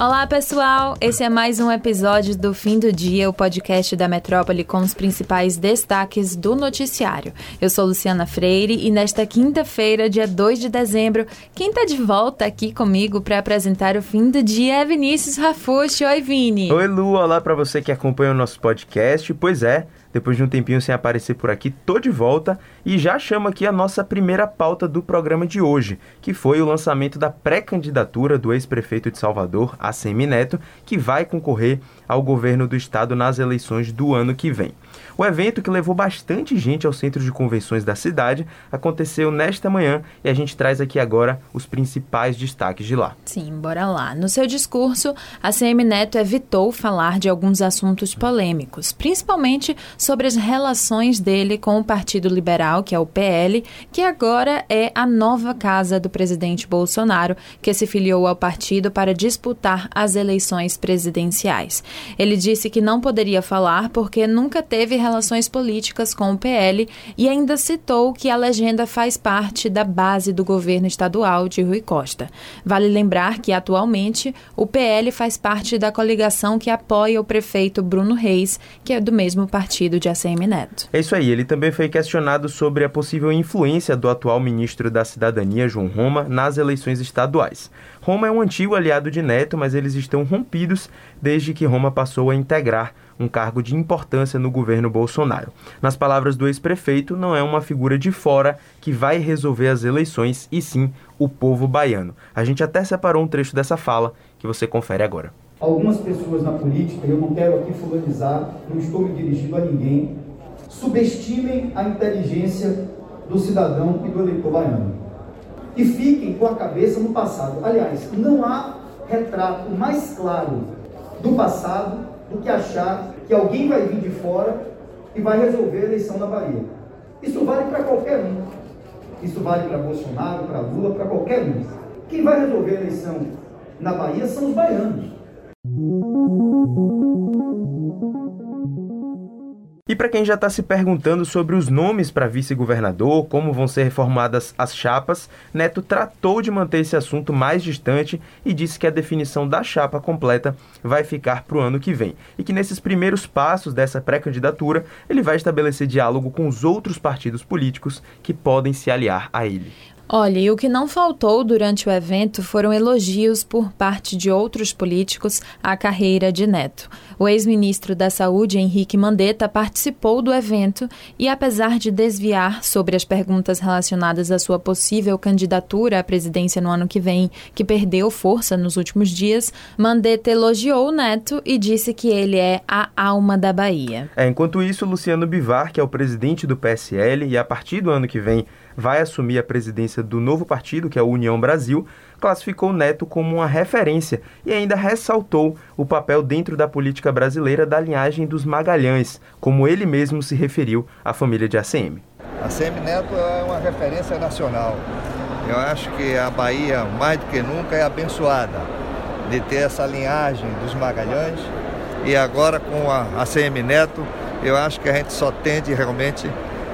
Olá, pessoal! Esse é mais um episódio do Fim do Dia, o podcast da Metrópole com os principais destaques do noticiário. Eu sou Luciana Freire e nesta quinta-feira, dia 2 de dezembro, quem está de volta aqui comigo para apresentar o Fim do Dia é Vinícius Rafucci. Oi, Vini! Oi, Lu! Olá para você que acompanha o nosso podcast. Pois é, depois de um tempinho sem aparecer por aqui, tô de volta e já chamo aqui a nossa primeira pauta do programa de hoje, que foi o lançamento da pré-candidatura do ex-prefeito de Salvador, ACM Neto, que vai concorrer ao governo do estado nas eleições do ano que vem. O evento, que levou bastante gente ao centro de convenções da cidade, aconteceu nesta manhã e a gente traz aqui agora os principais destaques de lá. Sim, bora lá. No seu discurso, a CM Neto evitou falar de alguns assuntos polêmicos, principalmente sobre as relações dele com o Partido Liberal, que é o PL, que agora é a nova casa do presidente Bolsonaro, que se filiou ao partido para disputar as eleições presidenciais. Ele disse que não poderia falar porque nunca teve relação relações políticas com o PL e ainda citou que a legenda faz parte da base do governo estadual de Rui Costa. Vale lembrar que, atualmente, o PL faz parte da coligação que apoia o prefeito Bruno Reis, que é do mesmo partido de ACM Neto. É isso aí, ele também foi questionado sobre a possível influência do atual ministro da Cidadania, João Roma, nas eleições estaduais. Roma é um antigo aliado de Neto, mas eles estão rompidos desde que Roma passou a integrar um cargo de importância no governo Bolsonaro. Nas palavras do ex-prefeito, não é uma figura de fora que vai resolver as eleições, e sim o povo baiano. A gente até separou um trecho dessa fala que você confere agora. Algumas pessoas na política, eu não quero aqui fulanizar, não estou me dirigindo a ninguém, subestimem a inteligência do cidadão e do eleitor baiano. E fiquem com a cabeça no passado. Aliás, não há retrato mais claro do passado do que achar que alguém vai vir de fora e vai resolver a eleição na Bahia. Isso vale para qualquer um. Isso vale para Bolsonaro, para Lula, para qualquer um. Quem vai resolver a eleição na Bahia são os baianos. E para quem já está se perguntando sobre os nomes para vice-governador, como vão ser reformadas as chapas, Neto tratou de manter esse assunto mais distante e disse que a definição da chapa completa vai ficar para o ano que vem. E que nesses primeiros passos dessa pré-candidatura, ele vai estabelecer diálogo com os outros partidos políticos que podem se aliar a ele. Olha, e o que não faltou durante o evento foram elogios por parte de outros políticos à carreira de Neto. O ex-ministro da Saúde, Henrique Mandetta, participou do evento e, apesar de desviar sobre as perguntas relacionadas à sua possível candidatura à presidência no ano que vem, que perdeu força nos últimos dias, Mandetta elogiou o Neto e disse que ele é a alma da Bahia. É, enquanto isso, Luciano Bivar, que é o presidente do PSL e a partir do ano que vem vai assumir a presidência do novo partido, que é a União Brasil, classificou Neto como uma referência e ainda ressaltou o papel dentro da política brasileira da linhagem dos Magalhães, como ele mesmo se referiu à família de ACM. ACM Neto é uma referência nacional. Eu acho que a Bahia, mais do que nunca, é abençoada de ter essa linhagem dos Magalhães e agora com a ACM Neto, eu acho que a gente só tende realmente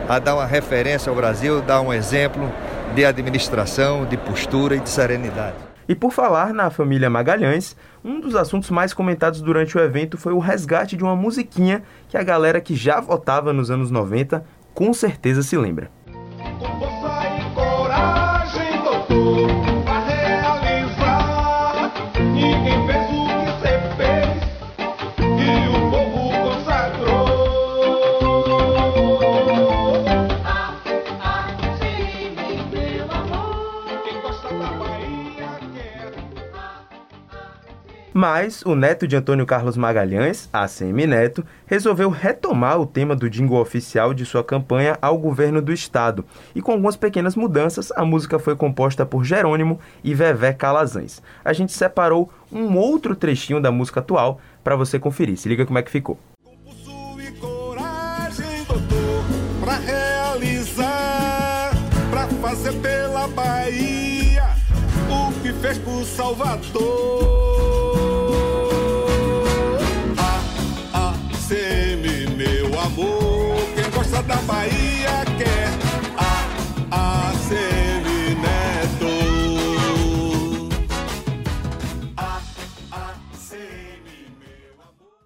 a dar uma referência ao Brasil, dar um exemplo de administração, de postura e de serenidade. E por falar na família Magalhães, um dos assuntos mais comentados durante o evento foi o resgate de uma musiquinha que a galera que já votava nos anos 90 com certeza se lembra. Mas o neto de Antônio Carlos Magalhães, ACM Neto, resolveu retomar o tema do jingle oficial de sua campanha ao governo do estado. E com algumas pequenas mudanças, a música foi composta por Jerônimo e Vevé Calazans. A gente separou um outro trechinho da música atual para você conferir. Se liga como é que ficou. fazer pela Bahia o que fez por Salvador. Da Bahia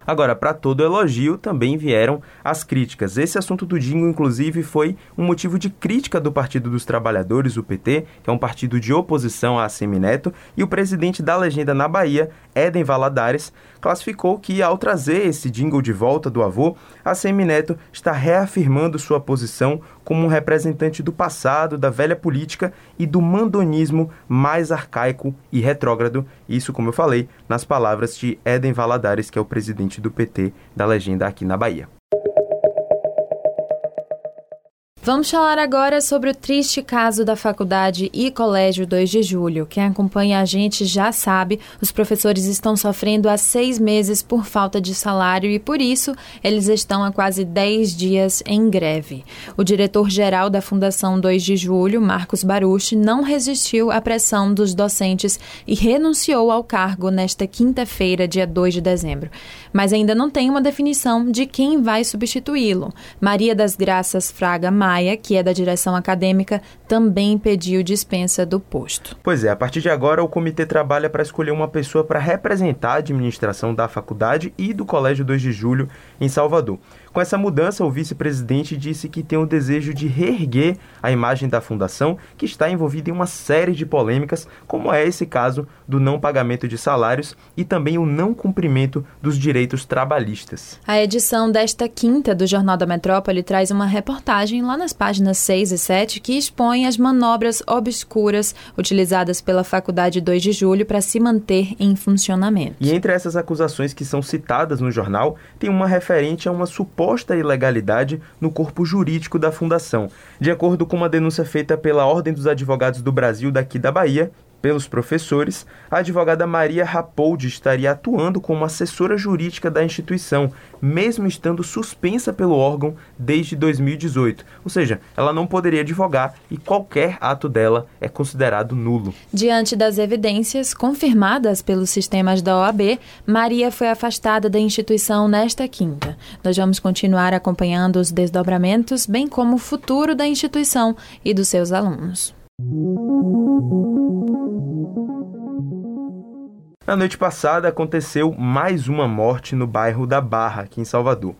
Agora, para todo elogio também vieram as críticas. Esse assunto do Dingo, inclusive, foi um motivo de crítica do Partido dos Trabalhadores, o PT, que é um partido de oposição a Semineto, e o presidente da legenda na Bahia, Éden Valadares, classificou que, ao trazer esse jingle de volta do avô, a Semineto está reafirmando sua posição como um representante do passado, da velha política e do mandonismo mais arcaico e retrógrado. Isso, como eu falei, nas palavras de Éden Valadares, que é o presidente do PT da legenda aqui na Bahia. Vamos falar agora sobre o triste caso da Faculdade e Colégio 2 de Julho. Quem acompanha a gente já sabe, os professores estão sofrendo há seis meses por falta de salário e, por isso, eles estão há quase dez dias em greve. O diretor-geral da Fundação 2 de Julho, Marcos Baruch, não resistiu à pressão dos docentes e renunciou ao cargo nesta quinta-feira, dia 2 de dezembro. Mas ainda não tem uma definição de quem vai substituí-lo. Maria das Graças Fraga Maia, que é da direção acadêmica, também pediu dispensa do posto. Pois é, a partir de agora o comitê trabalha para escolher uma pessoa para representar a administração da faculdade e do Colégio 2 de Julho em Salvador. Com essa mudança, o vice-presidente disse que tem o desejo de reerguer a imagem da fundação, que está envolvida em uma série de polêmicas, como é esse caso do não pagamento de salários e também o não cumprimento dos direitos trabalhistas. A edição desta quinta do Jornal da Metrópole traz uma reportagem lá nas páginas 6 e 7 que expõe as manobras obscuras utilizadas pela Faculdade 2 de Julho para se manter em funcionamento. E entre essas acusações que são citadas no jornal, tem uma referente a uma suposta suposta ilegalidade no corpo jurídico da fundação. De acordo com uma denúncia feita pela Ordem dos Advogados do Brasil daqui da Bahia, pelos professores, a advogada Maria Rapoldi estaria atuando como assessora jurídica da instituição, mesmo estando suspensa pelo órgão desde 2018. Ou seja, ela não poderia advogar e qualquer ato dela é considerado nulo. Diante das evidências confirmadas pelos sistemas da OAB, Maria foi afastada da instituição nesta quinta. Nós vamos continuar acompanhando os desdobramentos, bem como o futuro da instituição e dos seus alunos. Na noite passada aconteceu mais uma morte no bairro da Barra, aqui em Salvador.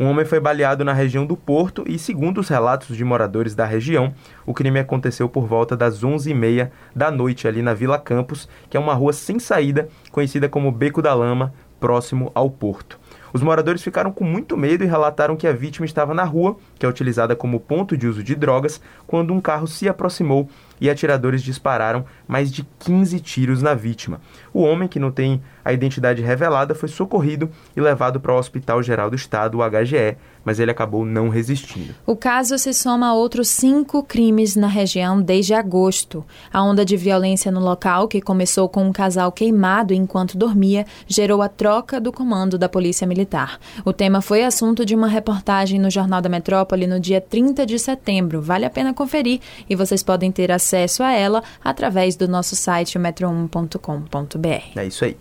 Um homem foi baleado na região do Porto e, segundo os relatos de moradores da região, o crime aconteceu por volta das 11h30 da noite ali na Vila Campos, que é uma rua sem saída, conhecida como Beco da Lama, próximo ao Porto. Os moradores ficaram com muito medo e relataram que a vítima estava na rua, que é utilizada como ponto de uso de drogas, quando um carro se aproximou e atiradores dispararam mais de 15 tiros na vítima. O homem, que não tem a identidade revelada, foi socorrido e levado para o Hospital Geral do Estado, o HGE, mas ele acabou não resistindo. O caso se soma a outros cinco crimes na região desde agosto. A onda de violência no local, que começou com um casal queimado enquanto dormia, gerou a troca do comando da Polícia Militar. O tema foi assunto de uma reportagem no Jornal da Metrópole no dia 30 de setembro. Vale a pena conferir e vocês podem ter acesso a ela através do nosso site metro1.com.br. É isso aí.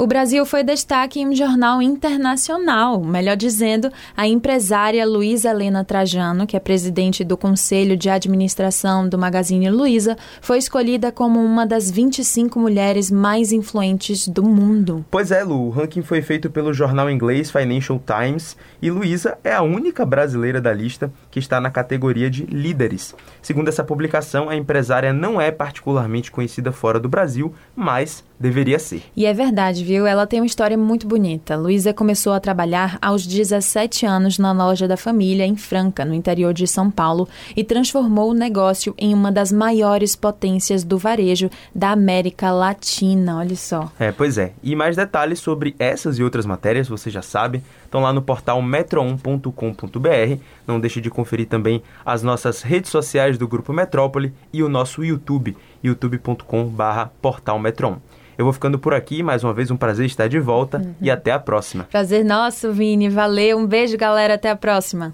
O Brasil foi destaque em um jornal internacional, melhor dizendo, a empresária Luísa Helena Trajano, que é presidente do Conselho de Administração do Magazine Luiza, foi escolhida como uma das 25 mulheres mais influentes do mundo. Pois é, Lu, o ranking foi feito pelo jornal inglês Financial Times e Luísa é a única brasileira da lista que está na categoria de líderes. Segundo essa publicação, a empresária não é particularmente conhecida fora do Brasil, mas deveria ser. E é verdade, viu? Ela tem uma história muito bonita. Luísa começou a trabalhar aos 17 anos na loja da família em Franca, no interior de São Paulo, e transformou o negócio em uma das maiores potências do varejo da América Latina. Olha só. É, pois é. E mais detalhes sobre essas e outras matérias, você já sabe, estão lá no portal metro1.com.br. Não deixe de conferir também as nossas redes sociais do Grupo Metrópole e o nosso YouTube, youtube.com/portalmetro1. Eu vou ficando por aqui. Mais uma vez, um prazer estar de volta uhum. e até a próxima. Prazer nosso, Vini. Valeu. Um beijo, galera. Até a próxima.